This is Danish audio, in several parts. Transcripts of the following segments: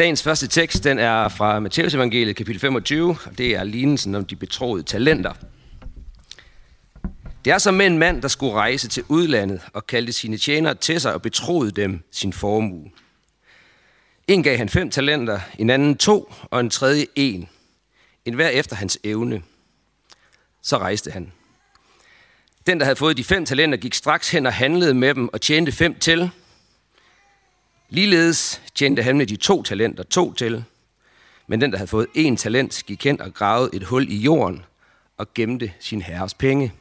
Dagens første tekst den er fra Matteus evangeliet, kapitel 25, og det er lignelsen om de betroede talenter. Det er som en mand, der skulle rejse til udlandet og kaldte sine tjenere til sig og betroede dem sin formue. En gav han fem talenter, en anden to, og en tredje en. En hver efter hans evne. Så rejste han. Den, der havde fået de fem talenter, gik straks hen og handlede med dem og tjente fem til. Ligeledes tjente han med de to talenter to til. Men den, der havde fået én talent, gik hen og gravede et hul i jorden og gemte sin herres penge.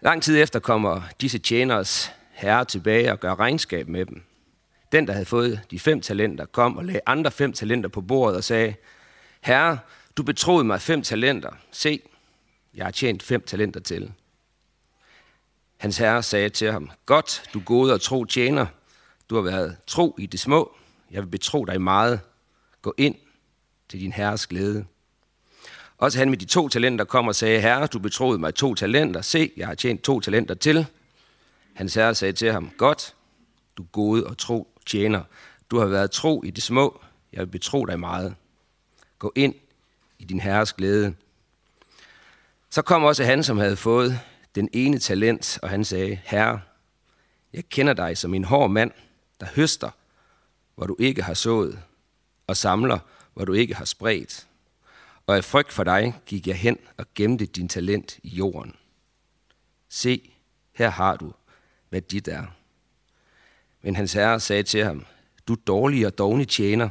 Lang tid efter kommer disse tjeneres herre tilbage og gør regnskab med dem. Den, der havde fået de fem talenter, kom og lagde andre fem talenter på bordet og sagde, Herre, du betroede mig fem talenter. Se, jeg har tjent fem talenter til. Hans herre sagde til ham, Godt, du gode og tro tjener. Du har været tro i det små. Jeg vil betro dig meget. Gå ind til din herres glæde. Også han med de to talenter kom og sagde, Herre, du betroede mig to talenter. Se, jeg har tjent to talenter til. Hans herre sagde til ham, Godt, du gode og tro tjener. Du har været tro i det små. Jeg vil betro dig meget. Gå ind i din herres glæde. Så kom også han, som havde fået den ene talent, og han sagde, Herre, jeg kender dig som en hård mand, der høster, hvor du ikke har sået, og samler, hvor du ikke har spredt. Og af frygt for dig gik jeg hen og gemte din talent i jorden. Se, her har du, hvad dit er. Men hans herre sagde til ham, du dårlig og dogne tjener.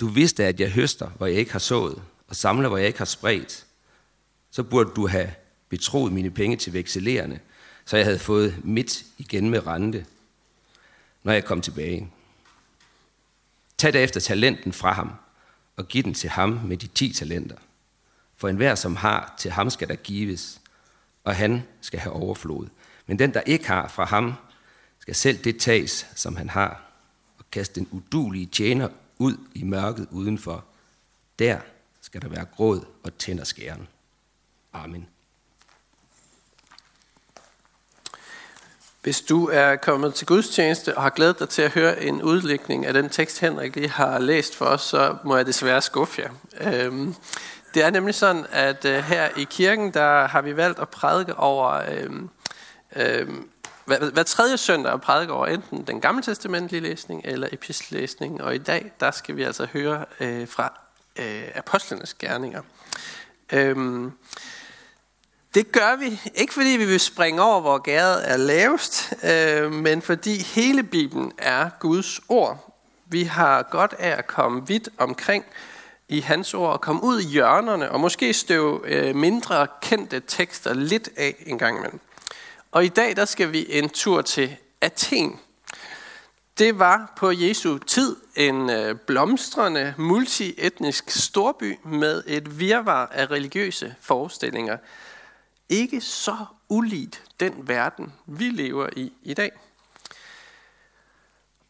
Du vidste, at jeg høster, hvor jeg ikke har sået, og samler, hvor jeg ikke har spredt. Så burde du have betroet mine penge til vekselerende, så jeg havde fået mit igen med rente, når jeg kom tilbage. Tag derefter talenten fra ham, og giv den til ham med de ti talenter. For enhver, som har, til ham skal der gives, og han skal have overflod. Men den, der ikke har fra ham, skal selv det tages, som han har, og kaste den udulige tjener ud i mørket udenfor. Der skal der være gråd og tænderskæren. Amen. Hvis du er kommet til gudstjeneste og har glædet dig til at høre en udlægning af den tekst, Henrik lige har læst for os, så må jeg desværre skuffe jer. Øhm, det er nemlig sådan, at øh, her i kirken, der har vi valgt at prædike over øhm, øhm, hver, hver tredje søndag at prædike over enten den gamle testamentlige læsning eller epistellæsning. Og i dag, der skal vi altså høre øh, fra øh, apostlenes gerninger. Øhm, det gør vi ikke fordi vi vil springe over, hvor gæret er lavest, øh, men fordi hele Bibelen er Guds ord. Vi har godt af at komme vidt omkring i hans ord og komme ud i hjørnerne og måske støve øh, mindre kendte tekster lidt af en gang imellem. Og i dag der skal vi en tur til Athen. Det var på Jesu tid en øh, blomstrende multietnisk storby med et virvar af religiøse forestillinger. Ikke så uligt den verden, vi lever i i dag.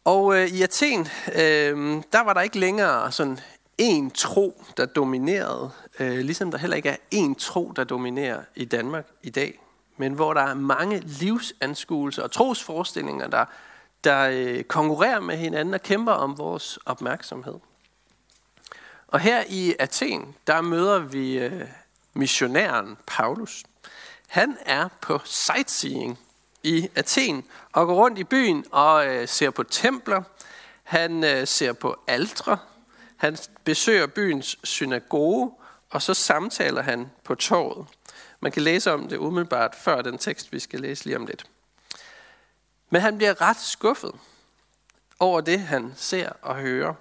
Og øh, i Athen, øh, der var der ikke længere sådan en tro, der dominerede, øh, ligesom der heller ikke er en tro, der dominerer i Danmark i dag men hvor der er mange livsanskuelser og trosforestillinger, der, der øh, konkurrerer med hinanden og kæmper om vores opmærksomhed. Og her i Athen, der møder vi øh, missionæren Paulus. Han er på sightseeing i Athen og går rundt i byen og øh, ser på templer. Han øh, ser på altre. Han besøger byens synagoge, og så samtaler han på torvet. Man kan læse om det umiddelbart før den tekst, vi skal læse lige om lidt. Men han bliver ret skuffet over det, han ser og hører.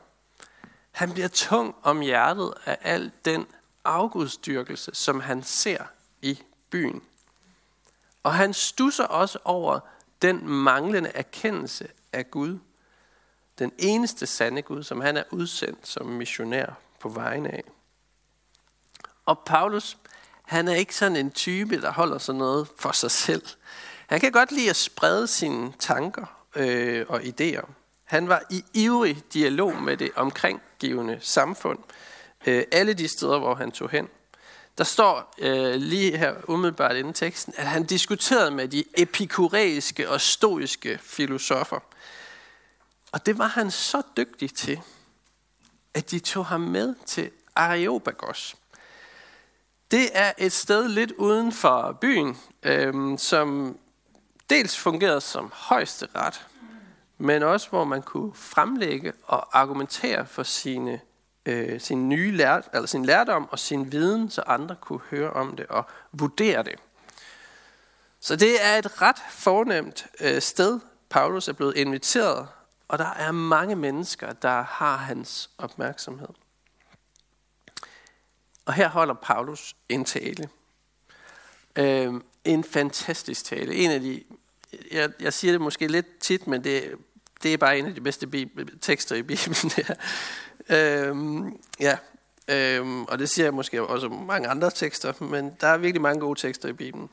Han bliver tung om hjertet af al den afgudstyrkelse, som han ser i byen. Og han stusser også over den manglende erkendelse af Gud. Den eneste sande Gud, som han er udsendt som missionær på vegne af. Og Paulus, han er ikke sådan en type, der holder sådan noget for sig selv. Han kan godt lide at sprede sine tanker øh, og idéer. Han var i ivrig dialog med det omkringgivende samfund. Øh, alle de steder, hvor han tog hen. Der står øh, lige her umiddelbart inden teksten, at han diskuterede med de epikureiske og stoiske filosofer. Og det var han så dygtig til, at de tog ham med til Areopagos. Det er et sted lidt uden for byen, øh, som dels fungerede som højeste ret, men også hvor man kunne fremlægge og argumentere for sine, øh, sin nye lær, eller sin lærdom og sin viden, så andre kunne høre om det og vurdere det. Så det er et ret fornemt øh, sted, Paulus er blevet inviteret, og der er mange mennesker, der har hans opmærksomhed. Og her holder Paulus en tale. Øh, en fantastisk tale. En af de, jeg, jeg siger det måske lidt tit, men det, det er bare en af de bedste bibel, tekster i Bibelen. ja. Øhm, ja. øhm, og det siger jeg måske også mange andre tekster, men der er virkelig mange gode tekster i Bibelen.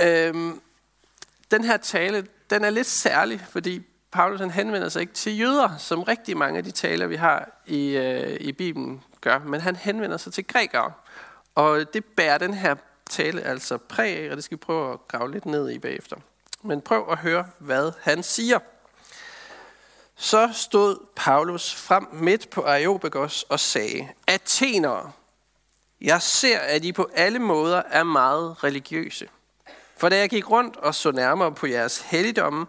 Øhm, den her tale, den er lidt særlig, fordi Paulus han henvender sig ikke til jøder, som rigtig mange af de taler, vi har i, øh, i Bibelen gør, men han henvender sig til grækere. Og det bærer den her tale altså præg af, og det skal vi prøve at grave lidt ned i bagefter. Men prøv at høre, hvad han siger. Så stod Paulus frem midt på Areopagos og sagde, Athenere, jeg ser, at I på alle måder er meget religiøse. For da jeg gik rundt og så nærmere på jeres helligdomme,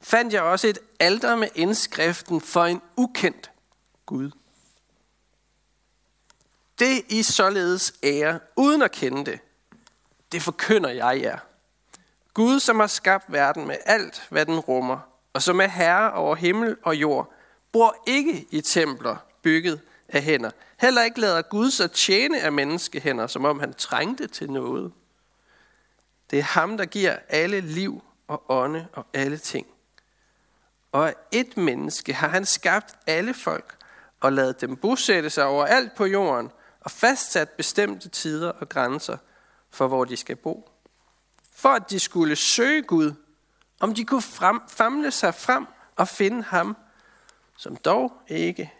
fandt jeg også et alter med indskriften for en ukendt Gud. Det I således ære, uden at kende det, det forkynder jeg jer. Gud, som har skabt verden med alt, hvad den rummer, og som er herre over himmel og jord, bor ikke i templer bygget af hænder. Heller ikke lader Gud sig tjene af menneskehænder, som om han trængte til noget. Det er ham, der giver alle liv og ånde og alle ting. Og af et menneske har han skabt alle folk og ladet dem bosætte sig overalt på jorden og fastsat bestemte tider og grænser for, hvor de skal bo. For at de skulle søge Gud, om de kunne frem, famle sig frem og finde ham, som dog ikke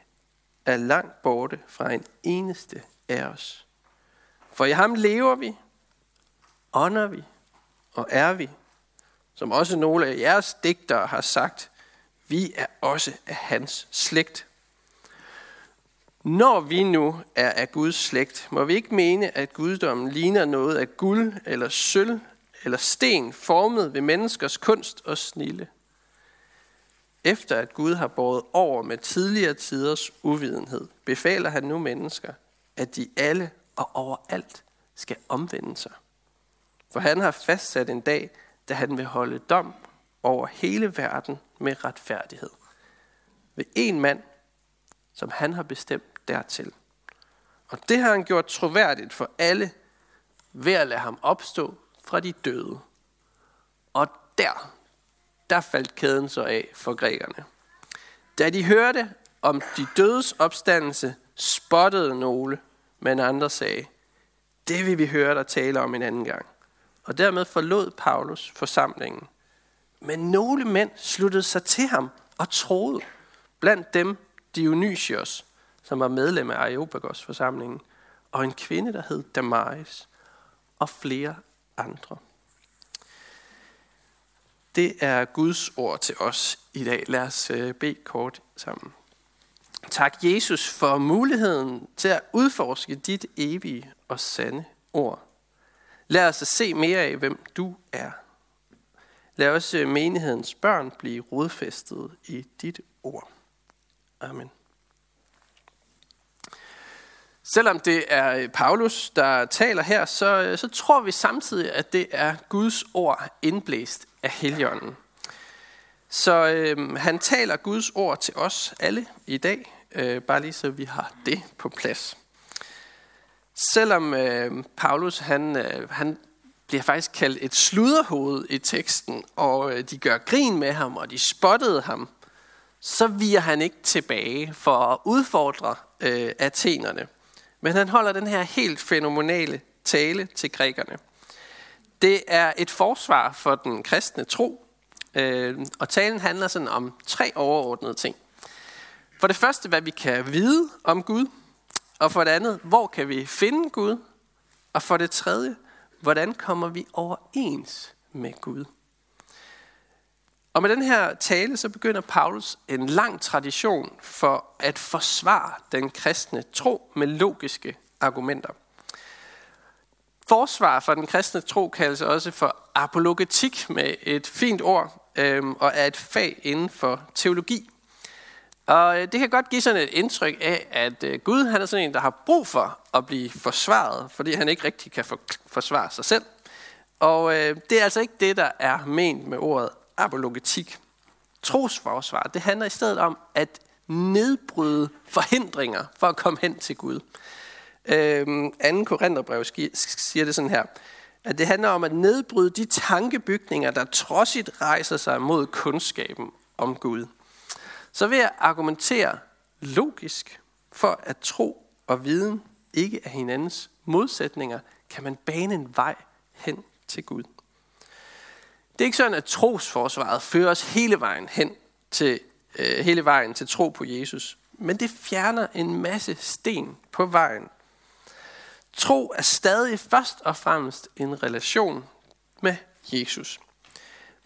er langt borte fra en eneste af os. For i ham lever vi, ånder vi og er vi, som også nogle af jeres digtere har sagt, vi er også af hans slægt. Når vi nu er af Guds slægt, må vi ikke mene, at guddommen ligner noget af guld eller sølv eller sten formet ved menneskers kunst og snille. Efter at Gud har båret over med tidligere tiders uvidenhed, befaler han nu mennesker, at de alle og overalt skal omvende sig. For han har fastsat en dag, da han vil holde dom over hele verden med retfærdighed. Ved en mand, som han har bestemt dertil. Og det har han gjort troværdigt for alle ved at lade ham opstå fra de døde. Og der, der faldt kæden så af for grækerne. Da de hørte om de dødes opstandelse, spottede nogle, men andre sagde, det vil vi høre dig tale om en anden gang. Og dermed forlod Paulus forsamlingen. Men nogle mænd sluttede sig til ham og troede. Blandt dem Dionysios, som var medlem af Areopagos forsamlingen, og en kvinde, der hed Damaris, og flere andre. Det er Guds ord til os i dag. Lad os øh, bede kort sammen. Tak Jesus for muligheden til at udforske dit evige og sande ord. Lad os se mere af, hvem du er. Lad os øh, menighedens børn blive rodfæstet i dit ord. Amen. Selvom det er øh, Paulus, der taler her, så, øh, så tror vi samtidig, at det er Guds ord indblæst af Helligånden. Så øh, han taler Guds ord til os alle i dag, øh, bare lige så vi har det på plads. Selvom øh, Paulus han, øh, han bliver faktisk kaldt et sluderhoved i teksten, og øh, de gør grin med ham, og de spottede ham, så viger han ikke tilbage for at udfordre øh, athenerne. Men han holder den her helt fænomenale tale til grækerne. Det er et forsvar for den kristne tro, øh, og talen handler sådan om tre overordnede ting. For det første, hvad vi kan vide om Gud, og for det andet, hvor kan vi finde Gud, og for det tredje, hvordan kommer vi overens med Gud. Og med den her tale, så begynder Paulus en lang tradition for at forsvare den kristne tro med logiske argumenter. Forsvar for den kristne tro kaldes også for apologetik med et fint ord, øhm, og er et fag inden for teologi. Og øh, det kan godt give sådan et indtryk af, at øh, Gud han er sådan en, der har brug for at blive forsvaret, fordi han ikke rigtig kan forsvare sig selv. Og øh, det er altså ikke det, der er ment med ordet apologetik. Trosforsvar, det handler i stedet om at nedbryde forhindringer for at komme hen til Gud. Øhm, 2. Korintherbrev siger det sådan her, at det handler om at nedbryde de tankebygninger, der trodsigt rejser sig mod kundskaben om Gud. Så ved at argumentere logisk for at tro og viden ikke er hinandens modsætninger, kan man bane en vej hen til Gud. Det er ikke sådan, at trosforsvaret fører os hele vejen hen til, øh, hele vejen til tro på Jesus. Men det fjerner en masse sten på vejen. Tro er stadig først og fremmest en relation med Jesus.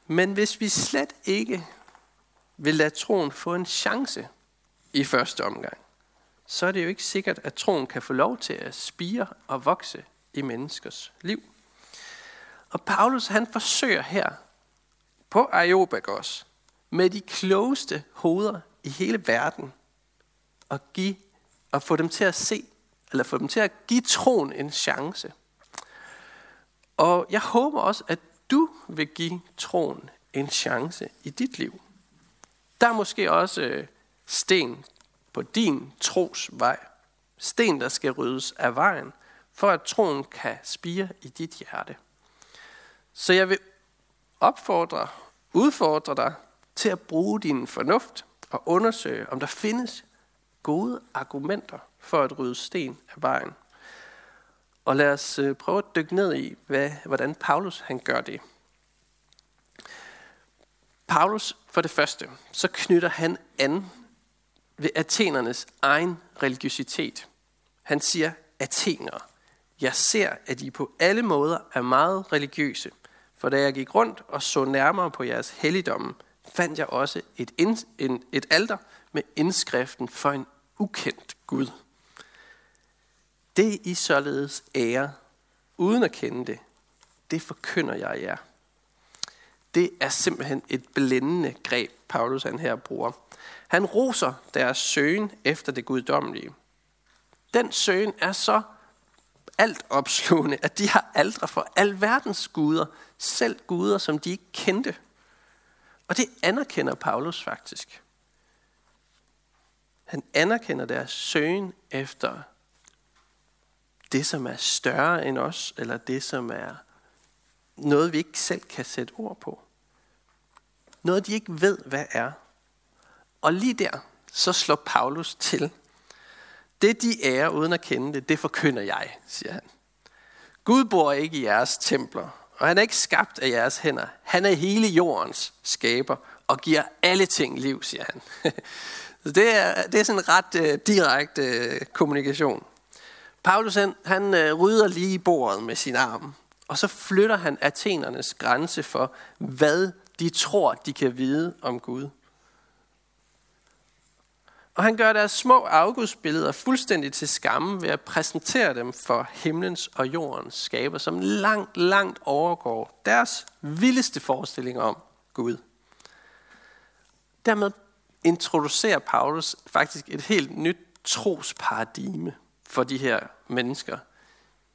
Men hvis vi slet ikke vil lade troen få en chance i første omgang, så er det jo ikke sikkert, at troen kan få lov til at spire og vokse i menneskers liv. Og Paulus han forsøger her på Areopagos med de klogeste hoveder i hele verden at give og få dem til at se, eller få dem til at give troen en chance. Og jeg håber også, at du vil give troen en chance i dit liv. Der er måske også øh, sten på din tros vej. Sten, der skal ryddes af vejen, for at troen kan spire i dit hjerte. Så jeg vil opfordre, udfordre dig til at bruge din fornuft og undersøge, om der findes gode argumenter for at rydde sten af vejen. Og lad os øh, prøve at dykke ned i, hvad, hvordan Paulus han gør det. Paulus for det første, så knytter han an ved athenernes egen religiøsitet. Han siger, Athenere, jeg ser, at I på alle måder er meget religiøse. For da jeg gik rundt og så nærmere på jeres helligdomme, fandt jeg også et, ind, en, et alter med indskriften for en ukendt Gud. Det I således ære, uden at kende det, det forkynder jeg jer. Det er simpelthen et blændende greb, Paulus han her bruger. Han roser deres søgen efter det guddommelige. Den søgen er så alt opslående, at de har aldre for alverdens guder, selv guder, som de ikke kendte. Og det anerkender Paulus faktisk. Han anerkender deres søgen efter det, som er større end os, eller det, som er noget, vi ikke selv kan sætte ord på. Noget, de ikke ved, hvad er. Og lige der, så slår Paulus til. Det, de ærer uden at kende det, det forkynder jeg, siger han. Gud bor ikke i jeres templer, og han er ikke skabt af jeres hænder. Han er hele jordens skaber og giver alle ting liv, siger han. Så det er, det er sådan en ret øh, direkte øh, kommunikation. Paulus han, han øh, rydder lige bordet med sin arm, og så flytter han athenernes grænse for, hvad de tror, de kan vide om Gud. Og han gør deres små afgudsbilleder fuldstændig til skamme ved at præsentere dem for himlens og jordens skaber, som langt, langt overgår deres vildeste forestilling om Gud. Dermed introducerer Paulus faktisk et helt nyt trosparadigme for de her mennesker.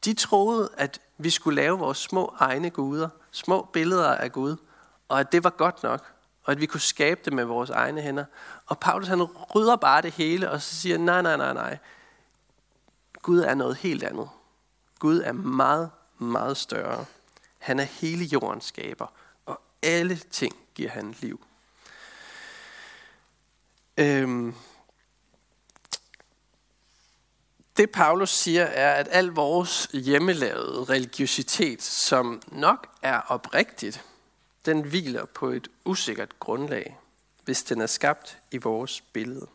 De troede, at vi skulle lave vores små egne guder, små billeder af Gud, og at det var godt nok, og at vi kunne skabe det med vores egne hænder. Og Paulus han rydder bare det hele, og så siger, nej, nej, nej, nej. Gud er noget helt andet. Gud er meget, meget større. Han er hele jordens skaber, og alle ting giver han liv. Øhm, det Paulus siger er, at al vores hjemmelavede religiøsitet, som nok er oprigtigt, den hviler på et usikkert grundlag, hvis den er skabt i vores billede.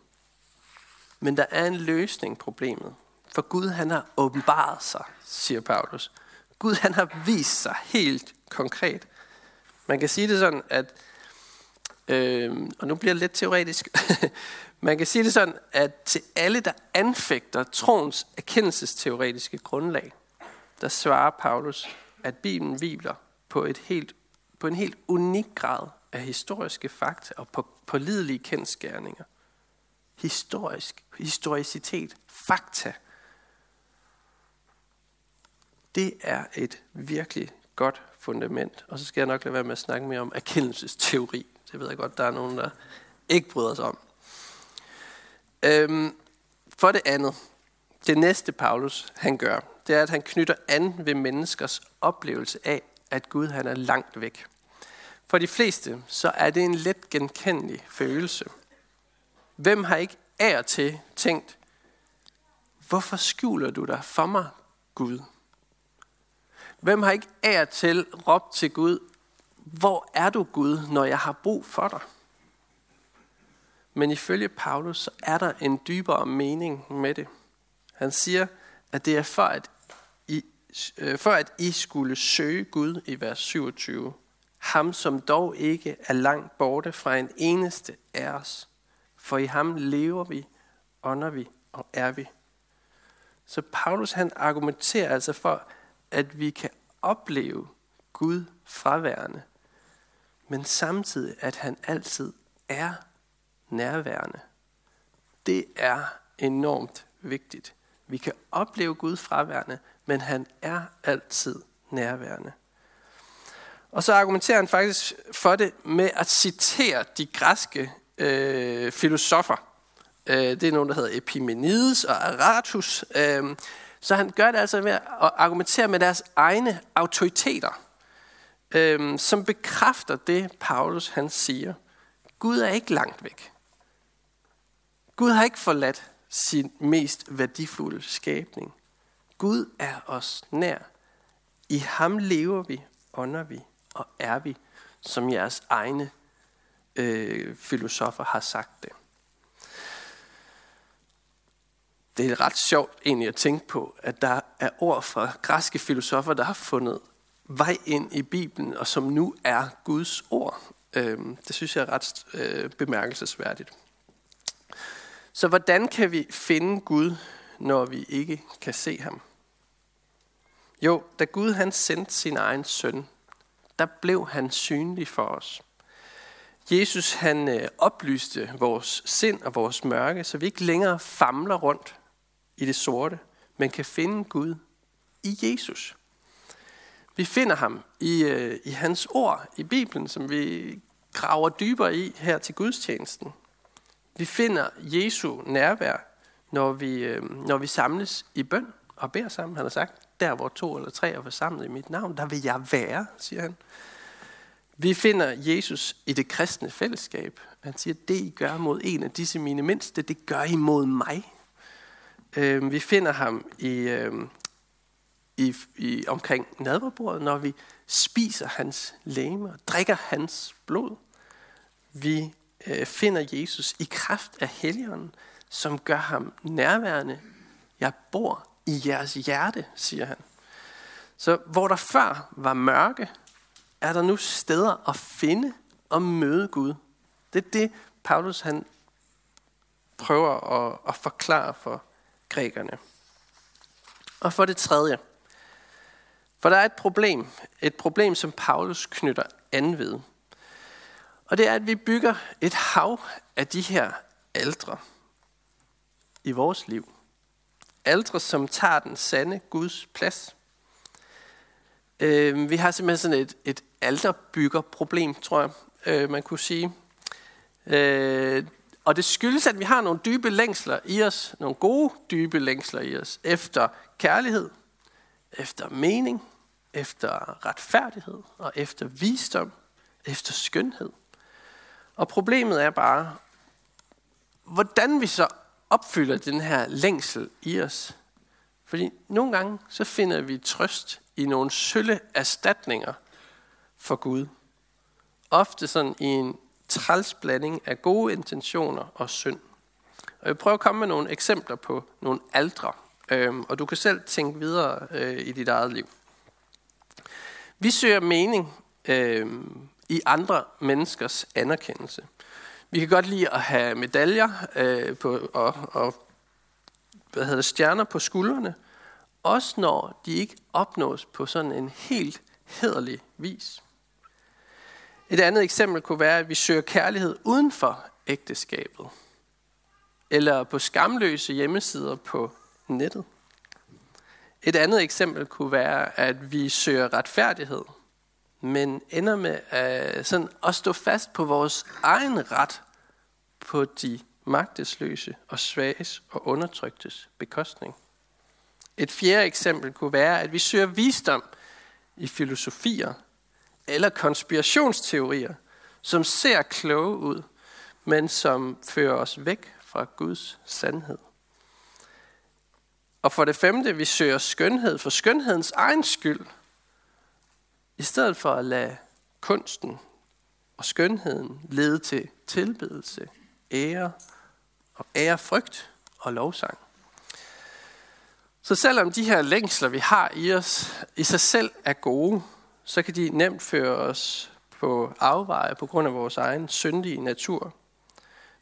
Men der er en løsning på problemet. For Gud han har åbenbaret sig, siger Paulus. Gud han har vist sig helt konkret. Man kan sige det sådan, at Øh, og nu bliver det lidt teoretisk. Man kan sige det sådan, at til alle, der anfægter troens erkendelsesteoretiske grundlag, der svarer Paulus, at Bibelen hviler på, et helt, på en helt unik grad af historiske fakta og på pålidelige kendskærninger. Historisk, historicitet, fakta. Det er et virkelig godt fundament. Og så skal jeg nok lade være med at snakke mere om erkendelsesteori. Det ved jeg godt, der er nogen, der ikke bryder sig om. Øhm, for det andet, det næste Paulus han gør, det er, at han knytter an ved menneskers oplevelse af, at Gud han er langt væk. For de fleste, så er det en let genkendelig følelse. Hvem har ikke af til tænkt, hvorfor skjuler du dig for mig, Gud? Hvem har ikke af til råbt til Gud, hvor er du Gud, når jeg har brug for dig? Men ifølge Paulus, så er der en dybere mening med det. Han siger, at det er for at øh, for at I skulle søge Gud i vers 27. Ham, som dog ikke er langt borte fra en eneste af os. For i ham lever vi, ånder vi og er vi. Så Paulus han argumenterer altså for, at vi kan opleve Gud fraværende, men samtidig at han altid er nærværende. Det er enormt vigtigt. Vi kan opleve Gud fraværende, men han er altid nærværende. Og så argumenterer han faktisk for det med at citere de græske øh, filosofer. Øh, det er nogen, der hedder Epimenides og Aratus. Øh, så han gør det altså ved at argumentere med deres egne autoriteter, øh, som bekræfter det, Paulus han siger. Gud er ikke langt væk. Gud har ikke forladt sin mest værdifulde skabning. Gud er os nær. I ham lever vi, ånder vi og er vi, som jeres egne øh, filosofer har sagt det. Det er ret sjovt egentlig at tænke på, at der er ord fra græske filosofer, der har fundet vej ind i Bibelen, og som nu er Guds ord. Øhm, det synes jeg er ret øh, bemærkelsesværdigt. Så hvordan kan vi finde Gud, når vi ikke kan se ham? Jo, da Gud han sendte sin egen søn, der blev han synlig for os. Jesus han øh, oplyste vores sind og vores mørke, så vi ikke længere famler rundt i det sorte, men kan finde Gud i Jesus. Vi finder ham i, øh, i hans ord i Bibelen, som vi graver dybere i her til gudstjenesten. Vi finder Jesu nærvær, når vi, øh, når vi samles i bøn og beder sammen. Han har sagt, der hvor to eller tre er forsamlet i mit navn, der vil jeg være, siger han. Vi finder Jesus i det kristne fællesskab. Han siger, det I gør mod en af disse mine mindste, det gør I mod mig. Øhm, vi finder ham i, øhm, i, i, omkring nadverbordet, når vi spiser hans læme og drikker hans blod. Vi øh, finder Jesus i kraft af helligånden, som gør ham nærværende. Jeg bor i jeres hjerte, siger han. Så hvor der før var mørke, er der nu steder at finde og møde Gud. Det er det, Paulus han prøver at, at forklare for grækerne. Og for det tredje. For der er et problem. Et problem, som Paulus knytter an ved. Og det er, at vi bygger et hav af de her aldre i vores liv. Aldre, som tager den sande Guds plads. Øh, vi har simpelthen sådan et, et alderbyggerproblem, tror jeg, øh, man kunne sige. Øh, og det skyldes, at vi har nogle dybe længsler i os, nogle gode dybe længsler i os, efter kærlighed, efter mening, efter retfærdighed og efter visdom, efter skønhed. Og problemet er bare, hvordan vi så opfylder den her længsel i os. Fordi nogle gange så finder vi trøst i nogle sølle erstatninger for Gud. Ofte sådan i en træls blanding af gode intentioner og synd. Og jeg prøver at komme med nogle eksempler på nogle aldre, øhm, og du kan selv tænke videre øh, i dit eget liv. Vi søger mening øh, i andre menneskers anerkendelse. Vi kan godt lide at have medaljer øh, på, og, og hvad hedder, stjerner på skuldrene, også når de ikke opnås på sådan en helt hederlig vis. Et andet eksempel kunne være, at vi søger kærlighed uden for ægteskabet. Eller på skamløse hjemmesider på nettet. Et andet eksempel kunne være, at vi søger retfærdighed, men ender med at, sådan at stå fast på vores egen ret på de magtesløse og svages og undertryktes bekostning. Et fjerde eksempel kunne være, at vi søger visdom i filosofier eller konspirationsteorier, som ser kloge ud, men som fører os væk fra Guds sandhed. Og for det femte, vi søger skønhed for skønhedens egen skyld, i stedet for at lade kunsten og skønheden lede til tilbedelse, ære og ærefrygt og lovsang. Så selvom de her længsler, vi har i os, i sig selv er gode, så kan de nemt føre os på afveje på grund af vores egen syndige natur.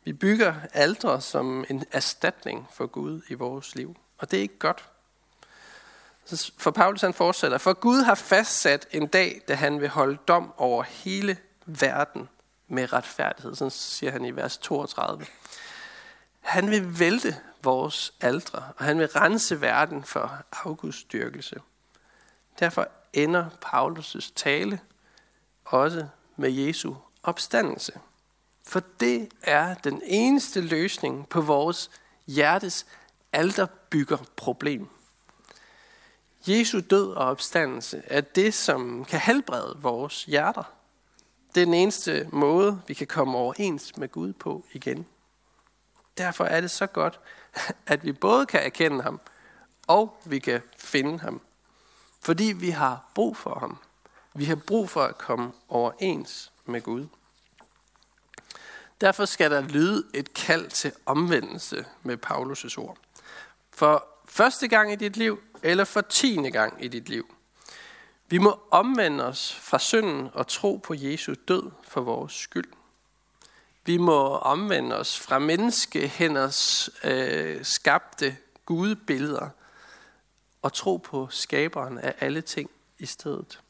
Vi bygger aldre som en erstatning for Gud i vores liv, og det er ikke godt. For Paulus han fortsætter, for Gud har fastsat en dag, da han vil holde dom over hele verden med retfærdighed. Sådan siger han i vers 32. Han vil vælte vores aldre, og han vil rense verden for afgudstyrkelse. Derfor ender Paulus' tale også med Jesu opstandelse. For det er den eneste løsning på vores hjertes alderbyggerproblem. Jesu død og opstandelse er det, som kan helbrede vores hjerter. Det er den eneste måde, vi kan komme overens med Gud på igen. Derfor er det så godt, at vi både kan erkende ham, og vi kan finde ham. Fordi vi har brug for ham. Vi har brug for at komme overens med Gud. Derfor skal der lyde et kald til omvendelse med Paulus' ord. For første gang i dit liv, eller for tiende gang i dit liv. Vi må omvende os fra synden og tro på Jesu død for vores skyld. Vi må omvende os fra menneskehænders øh, skabte gudebilleder og tro på skaberen af alle ting i stedet.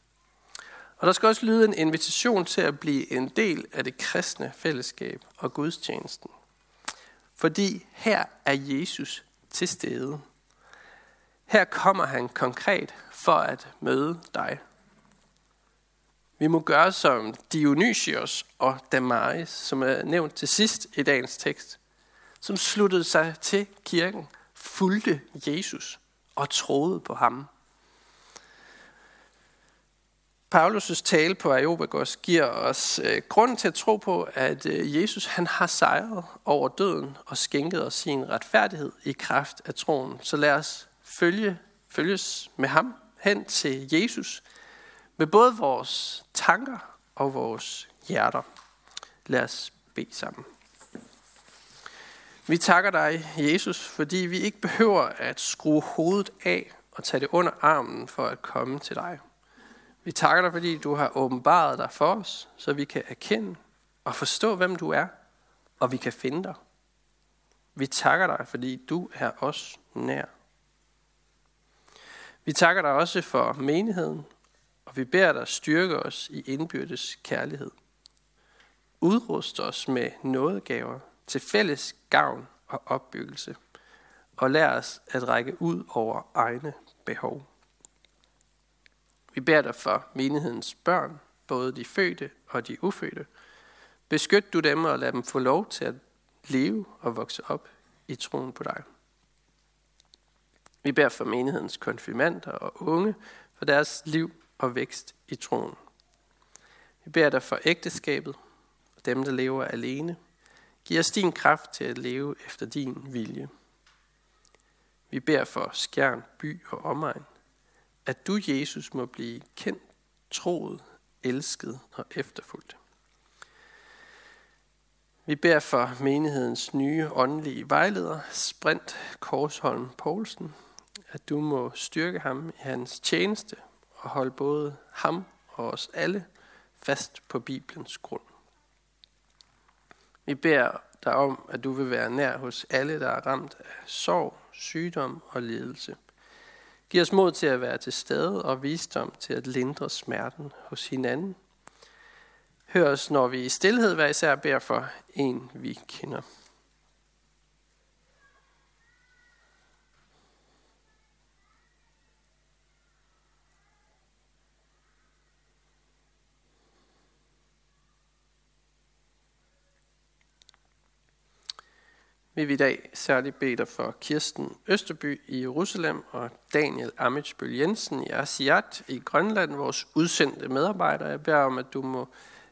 Og der skal også lyde en invitation til at blive en del af det kristne fællesskab og gudstjenesten. Fordi her er Jesus til stede. Her kommer han konkret for at møde dig. Vi må gøre som Dionysios og Damaris, som er nævnt til sidst i dagens tekst, som sluttede sig til kirken, fulgte Jesus og troede på ham. Paulus' tale på Areopagos giver os øh, grund til at tro på, at øh, Jesus han har sejret over døden og skænket os sin retfærdighed i kraft af troen. Så lad os følge, følges med ham hen til Jesus med både vores tanker og vores hjerter. Lad os bede sammen. Vi takker dig, Jesus, fordi vi ikke behøver at skrue hovedet af og tage det under armen for at komme til dig. Vi takker dig, fordi du har åbenbaret dig for os, så vi kan erkende og forstå, hvem du er, og vi kan finde dig. Vi takker dig, fordi du er os nær. Vi takker dig også for menigheden, og vi beder dig styrke os i indbyrdes kærlighed. Udrust os med nådegaver til fælles gavn og opbyggelse, og lær os at række ud over egne behov. Vi beder dig for menighedens børn, både de fødte og de ufødte. Beskyt du dem og lad dem få lov til at leve og vokse op i troen på dig. Vi beder for menighedens konfirmander og unge for deres liv og vækst i troen. Vi beder dig for ægteskabet og dem, der lever alene. Giv os din kraft til at leve efter din vilje. Vi beder for Skjern, by og omegn, at du, Jesus, må blive kendt, troet, elsket og efterfulgt. Vi beder for menighedens nye åndelige vejleder, Sprint Korsholm Poulsen, at du må styrke ham i hans tjeneste og holde både ham og os alle fast på Bibelens grund. Vi beder dig om, at du vil være nær hos alle, der er ramt af sorg, sygdom og lidelse. Giv os mod til at være til stede og visdom til at lindre smerten hos hinanden. Hør os, når vi i stillhed hver især beder for en, vi kender. Vil vi i dag særligt bede dig for Kirsten Østerby i Jerusalem og Daniel Amitsbøl Jensen i Asiat i Grønland, vores udsendte medarbejdere. Jeg beder om, at du må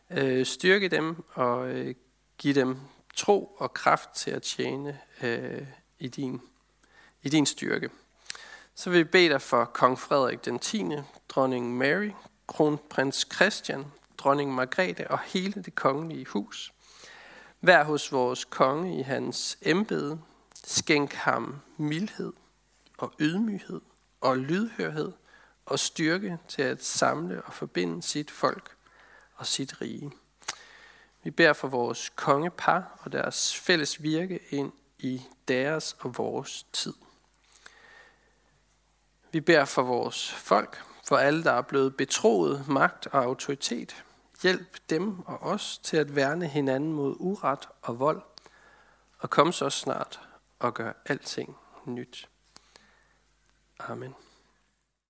øh, styrke dem og øh, give dem tro og kraft til at tjene øh, i, din, i din styrke. Så vil vi bede dig for kong Frederik den 10., dronning Mary, kronprins Christian, dronning Margrethe og hele det kongelige hus – Vær hos vores konge i hans embede. Skænk ham mildhed og ydmyghed og lydhørhed og styrke til at samle og forbinde sit folk og sit rige. Vi beder for vores kongepar og deres fælles virke ind i deres og vores tid. Vi beder for vores folk, for alle, der er blevet betroet magt og autoritet, Hjælp dem og os til at værne hinanden mod uret og vold, og kom så snart og gør alting nyt. Amen.